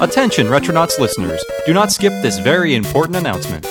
Attention, Retronauts listeners, do not skip this very important announcement.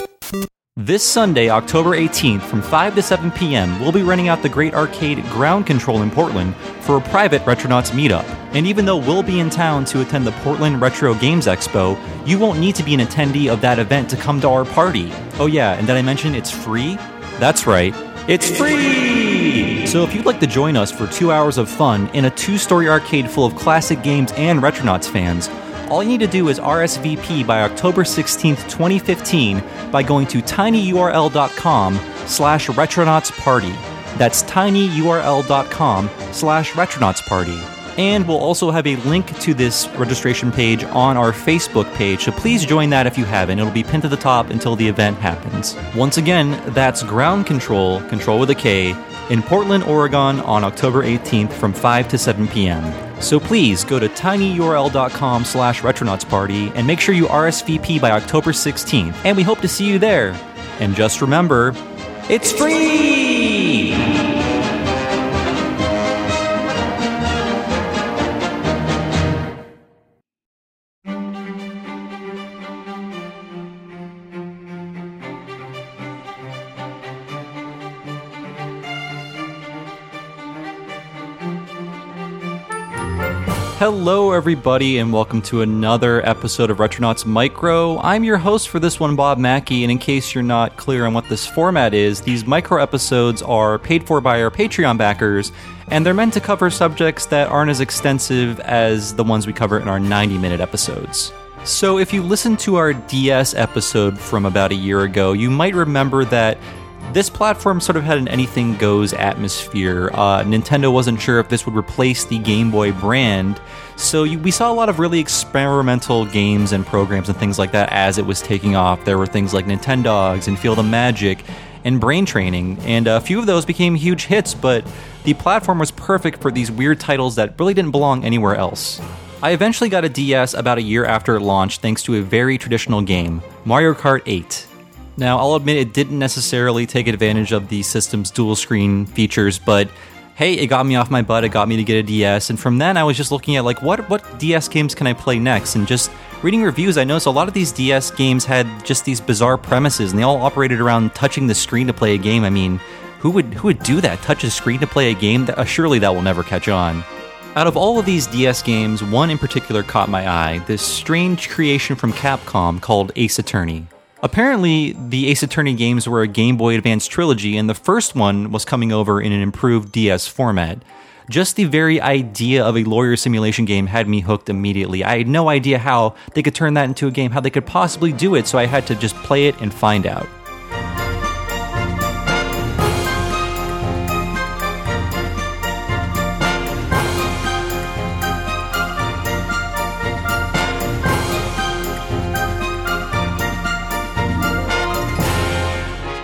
This Sunday, October 18th, from 5 to 7 p.m., we'll be renting out the Great Arcade Ground Kontrol in Portland for a private Retronauts meetup. And even though we'll be in town to attend the Portland Retro Games Expo, you won't need to be an attendee of that event to come to our party. Oh, yeah, and did I mention it's free? That's right, it's free! So if you'd like to join us for two hours of fun in a two story arcade full of classic games and Retronauts fans, all you need to do is RSVP by October 16th, 2015 by going to tinyurl.com slash retronauts party. That's tinyurl.com slash retronauts party. And we'll also have a link to this registration page on our Facebook page, so please join that if you haven't. It'll be pinned to the top until the event happens. Once again, that's Ground Kontrol, control with a K, in Portland, Oregon on October 18th from 5 to 7 p.m. So please go to tinyurl.com slash retronautsparty and make sure you RSVP by October 16th, and we hope to see you there. And just remember, it's free! Hello, everybody, and welcome to another episode of Retronauts Micro. I'm your host for this one, Bob Mackey, and in case you're not clear on what this format is, these micro episodes are paid for by our Patreon backers, and they're meant to cover subjects that aren't as extensive as the ones we cover in our 90 minute episodes. So, if you listened to our DS episode from about a year ago, you might remember that this platform sort of had an anything goes atmosphere. Uh, Nintendo wasn't sure if this would replace the Game Boy brand, so you, we saw a lot of really experimental games and programs and things like that as it was taking off. There were things like Nintendogs and Feel the Magic and Brain Training, and a few of those became huge hits, but the platform was perfect for these weird titles that really didn't belong anywhere else. I eventually got a DS about a year after it launched thanks to a very traditional game, Mario Kart 8. Now, I'll admit it didn't necessarily take advantage of the system's dual screen features, but hey, it got me off my butt. It got me to get a DS, and from then I was just looking at like what what DS games can I play next, and just reading reviews, I noticed a lot of these DS games had just these bizarre premises, and they all operated around touching the screen to play a game. I mean, who would who would do that? Touch a screen to play a game? That, uh, surely that will never catch on. Out of all of these DS games, one in particular caught my eye. This strange creation from Capcom called Ace Attorney. Apparently, the Ace Attorney games were a Game Boy Advance trilogy, and the first one was coming over in an improved DS format. Just the very idea of a lawyer simulation game had me hooked immediately. I had no idea how they could turn that into a game, how they could possibly do it, so I had to just play it and find out.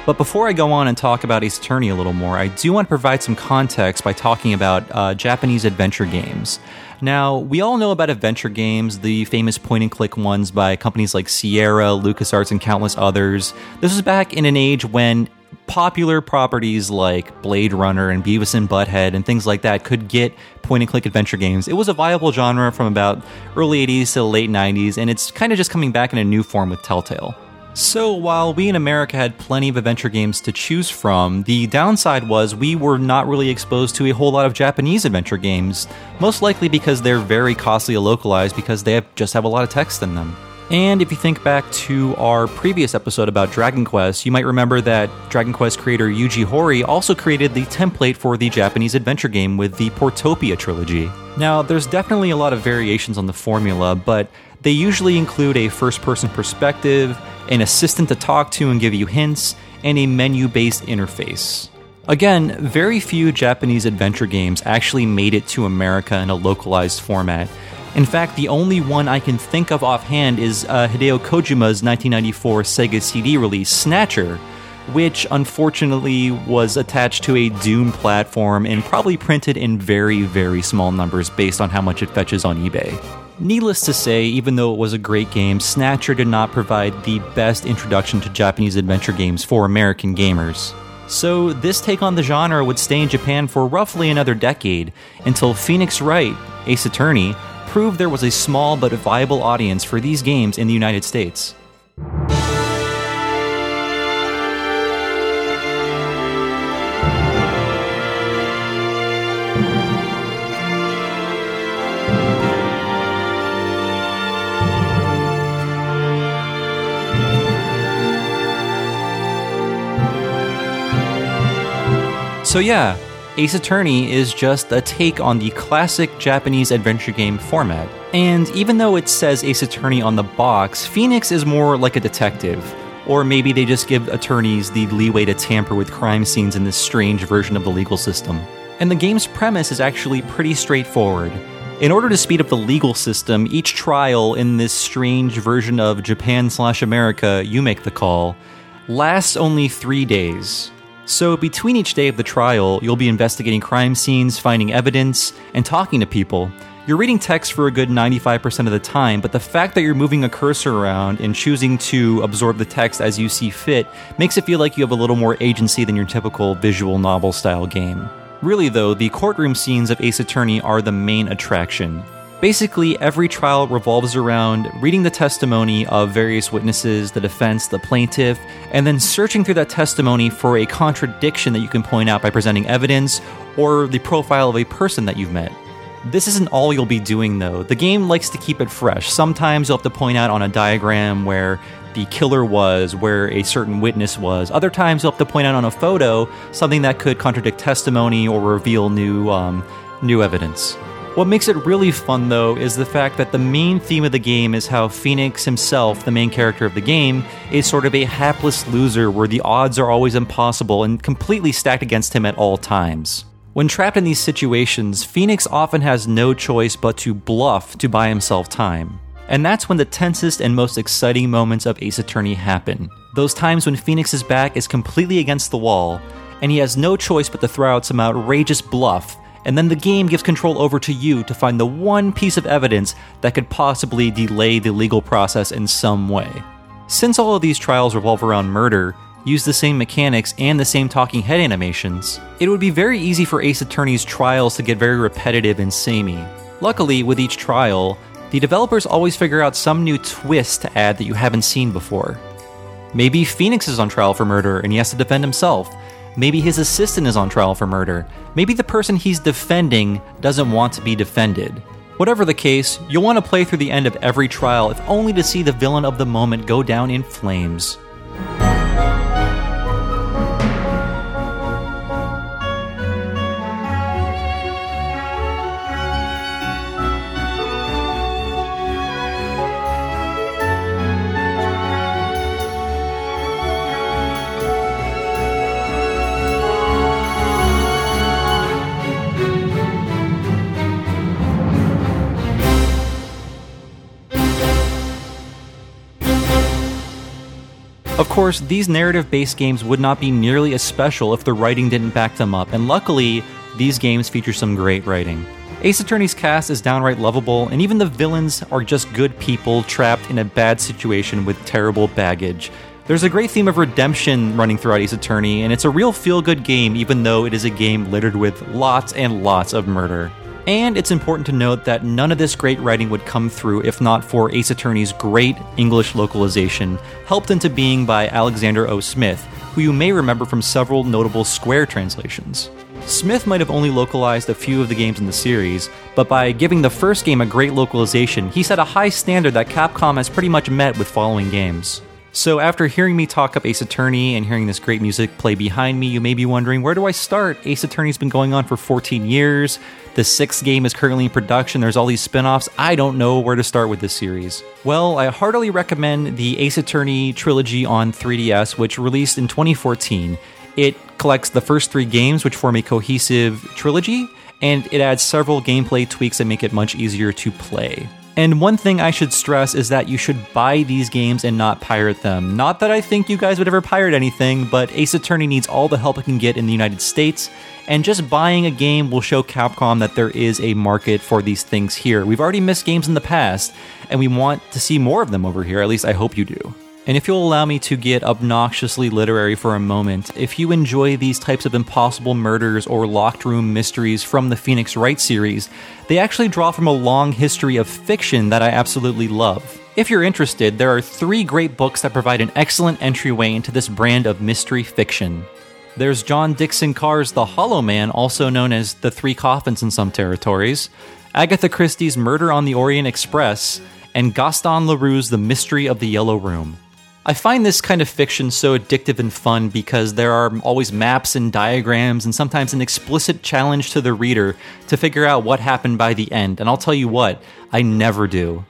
But before I go on and talk about Ace Attorney a little more, I do want to provide some context by talking about uh, Japanese adventure games. Now, we all know about adventure games, the famous point and click ones by companies like Sierra, LucasArts, and countless others. This was back in an age when popular properties like Blade Runner and Beavis and Butthead and things like that could get point and click adventure games. It was a viable genre from about early 80s to late 90s, and it's kind of just coming back in a new form with Telltale. So, while we in America had plenty of adventure games to choose from, the downside was we were not really exposed to a whole lot of Japanese adventure games, most likely because they're very costly to localize because they have, just have a lot of text in them. And if you think back to our previous episode about Dragon Quest, you might remember that Dragon Quest creator Yuji Horii also created the template for the Japanese adventure game with the Portopia trilogy. Now, there's definitely a lot of variations on the formula, but they usually include a first person perspective, an assistant to talk to and give you hints, and a menu based interface. Again, very few Japanese adventure games actually made it to America in a localized format. In fact, the only one I can think of offhand is uh, Hideo Kojima's 1994 Sega CD release, Snatcher, which unfortunately was attached to a Doom platform and probably printed in very, very small numbers based on how much it fetches on eBay. Needless to say, even though it was a great game, Snatcher did not provide the best introduction to Japanese adventure games for American gamers. So, this take on the genre would stay in Japan for roughly another decade until Phoenix Wright, Ace Attorney, proved there was a small but viable audience for these games in the United States. So, yeah, Ace Attorney is just a take on the classic Japanese adventure game format. And even though it says Ace Attorney on the box, Phoenix is more like a detective. Or maybe they just give attorneys the leeway to tamper with crime scenes in this strange version of the legal system. And the game's premise is actually pretty straightforward. In order to speed up the legal system, each trial in this strange version of Japan slash America, you make the call, lasts only three days. So, between each day of the trial, you'll be investigating crime scenes, finding evidence, and talking to people. You're reading text for a good 95% of the time, but the fact that you're moving a cursor around and choosing to absorb the text as you see fit makes it feel like you have a little more agency than your typical visual novel style game. Really, though, the courtroom scenes of Ace Attorney are the main attraction. Basically, every trial revolves around reading the testimony of various witnesses, the defense, the plaintiff, and then searching through that testimony for a contradiction that you can point out by presenting evidence or the profile of a person that you've met. This isn't all you'll be doing though. The game likes to keep it fresh. Sometimes you'll have to point out on a diagram where the killer was, where a certain witness was. Other times you'll have to point out on a photo something that could contradict testimony or reveal new um, new evidence. What makes it really fun, though, is the fact that the main theme of the game is how Phoenix himself, the main character of the game, is sort of a hapless loser where the odds are always impossible and completely stacked against him at all times. When trapped in these situations, Phoenix often has no choice but to bluff to buy himself time. And that's when the tensest and most exciting moments of Ace Attorney happen. Those times when Phoenix's back is completely against the wall, and he has no choice but to throw out some outrageous bluff and then the game gives control over to you to find the one piece of evidence that could possibly delay the legal process in some way. Since all of these trials revolve around murder, use the same mechanics and the same talking head animations, it would be very easy for Ace Attorney's trials to get very repetitive and samey. Luckily, with each trial, the developers always figure out some new twist to add that you haven't seen before. Maybe Phoenix is on trial for murder and he has to defend himself, Maybe his assistant is on trial for murder. Maybe the person he's defending doesn't want to be defended. Whatever the case, you'll want to play through the end of every trial if only to see the villain of the moment go down in flames. Course, these narrative based games would not be nearly as special if the writing didn't back them up, and luckily, these games feature some great writing. Ace Attorney's cast is downright lovable, and even the villains are just good people trapped in a bad situation with terrible baggage. There's a great theme of redemption running throughout Ace Attorney, and it's a real feel good game, even though it is a game littered with lots and lots of murder. And it's important to note that none of this great writing would come through if not for Ace Attorney's great English localization, helped into being by Alexander O. Smith, who you may remember from several notable Square translations. Smith might have only localized a few of the games in the series, but by giving the first game a great localization, he set a high standard that Capcom has pretty much met with following games. So, after hearing me talk up Ace Attorney and hearing this great music play behind me, you may be wondering where do I start? Ace Attorney's been going on for 14 years. The sixth game is currently in production. There's all these spin offs. I don't know where to start with this series. Well, I heartily recommend the Ace Attorney trilogy on 3DS, which released in 2014. It collects the first three games, which form a cohesive trilogy, and it adds several gameplay tweaks that make it much easier to play. And one thing I should stress is that you should buy these games and not pirate them. Not that I think you guys would ever pirate anything, but Ace Attorney needs all the help it can get in the United States, and just buying a game will show Capcom that there is a market for these things here. We've already missed games in the past, and we want to see more of them over here. At least I hope you do. And if you'll allow me to get obnoxiously literary for a moment, if you enjoy these types of impossible murders or locked room mysteries from the Phoenix Wright series, they actually draw from a long history of fiction that I absolutely love. If you're interested, there are three great books that provide an excellent entryway into this brand of mystery fiction. There's John Dickson Carr's The Hollow Man, also known as The Three Coffins in some territories, Agatha Christie's Murder on the Orient Express, and Gaston Leroux's The Mystery of the Yellow Room. I find this kind of fiction so addictive and fun because there are always maps and diagrams and sometimes an explicit challenge to the reader to figure out what happened by the end. And I'll tell you what, I never do.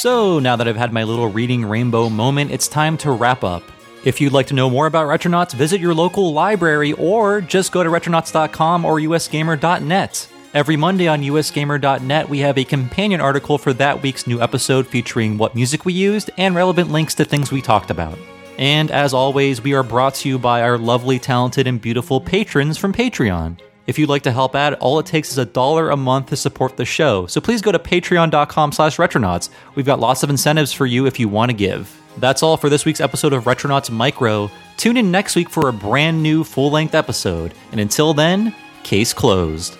So, now that I've had my little reading rainbow moment, it's time to wrap up. If you'd like to know more about Retronauts, visit your local library or just go to retronauts.com or usgamer.net. Every Monday on usgamer.net, we have a companion article for that week's new episode featuring what music we used and relevant links to things we talked about. And as always, we are brought to you by our lovely, talented, and beautiful patrons from Patreon. If you'd like to help out, all it takes is a dollar a month to support the show. So please go to patreon.com slash retronauts. We've got lots of incentives for you if you want to give. That's all for this week's episode of Retronauts Micro. Tune in next week for a brand new full length episode. And until then, case closed.